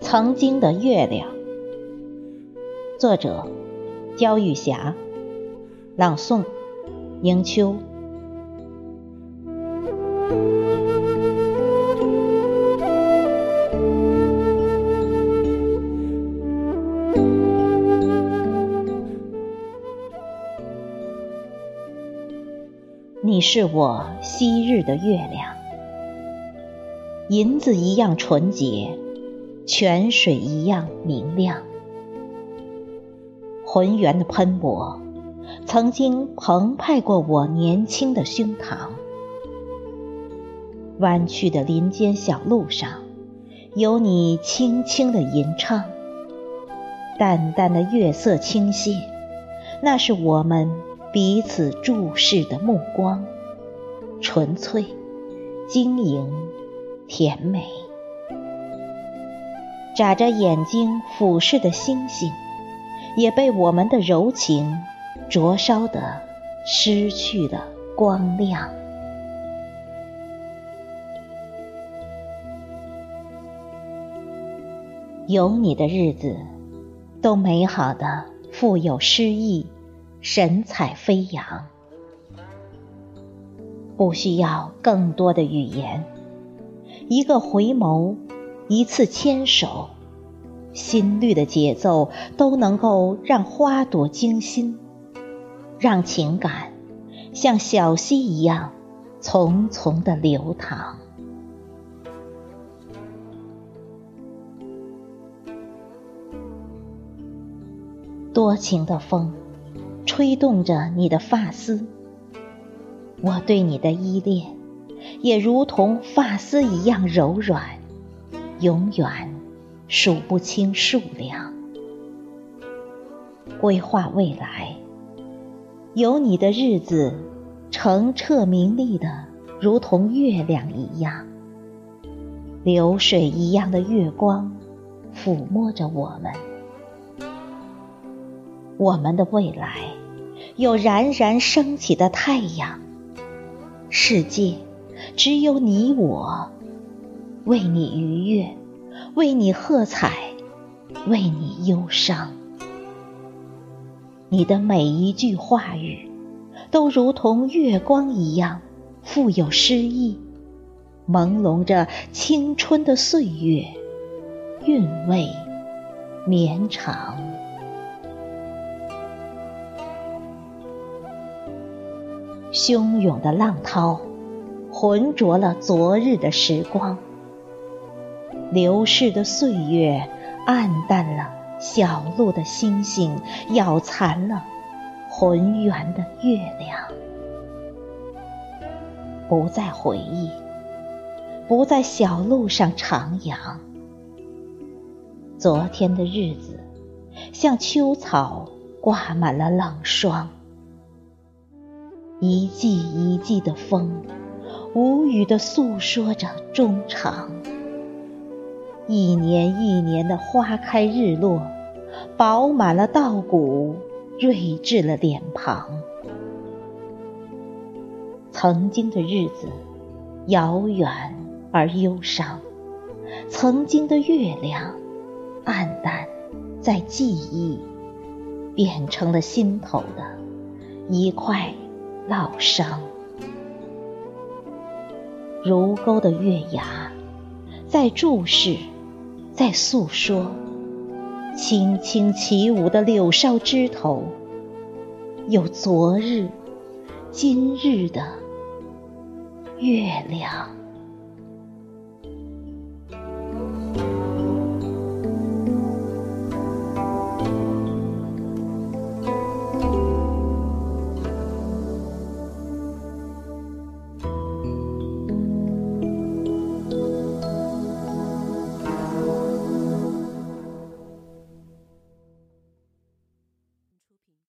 曾经的月亮，作者：焦玉霞，朗诵：迎秋。你是我昔日的月亮，银子一样纯洁。泉水一样明亮，浑圆的喷薄，曾经澎湃过我年轻的胸膛。弯曲的林间小路上，有你轻轻的吟唱。淡淡的月色倾泻，那是我们彼此注视的目光，纯粹、晶莹、甜美。眨着眼睛俯视的星星，也被我们的柔情灼烧的失去了光亮。有你的日子，都美好的富有诗意，神采飞扬。不需要更多的语言，一个回眸。一次牵手，心率的节奏都能够让花朵惊心，让情感像小溪一样匆匆的流淌。多情的风，吹动着你的发丝，我对你的依恋，也如同发丝一样柔软。永远数不清数量。规划未来，有你的日子，澄澈明丽的，如同月亮一样。流水一样的月光，抚摸着我们。我们的未来，有冉冉升起的太阳。世界，只有你我。为你愉悦，为你喝彩，为你忧伤。你的每一句话语，都如同月光一样富有诗意，朦胧着青春的岁月，韵味绵长。汹涌的浪涛，浑浊了昨日的时光。流逝的岁月，暗淡了小路的星星，咬残了浑圆的月亮。不再回忆，不在小路上徜徉。昨天的日子，像秋草挂满了冷霜。一季一季的风，无语地诉说着衷肠。一年一年的花开日落，饱满了稻谷，睿智了脸庞。曾经的日子，遥远而忧伤；曾经的月亮，暗淡在记忆，变成了心头的一块烙伤。如钩的月牙，在注视。在诉说，轻轻起舞的柳梢枝头，有昨日、今日的月亮。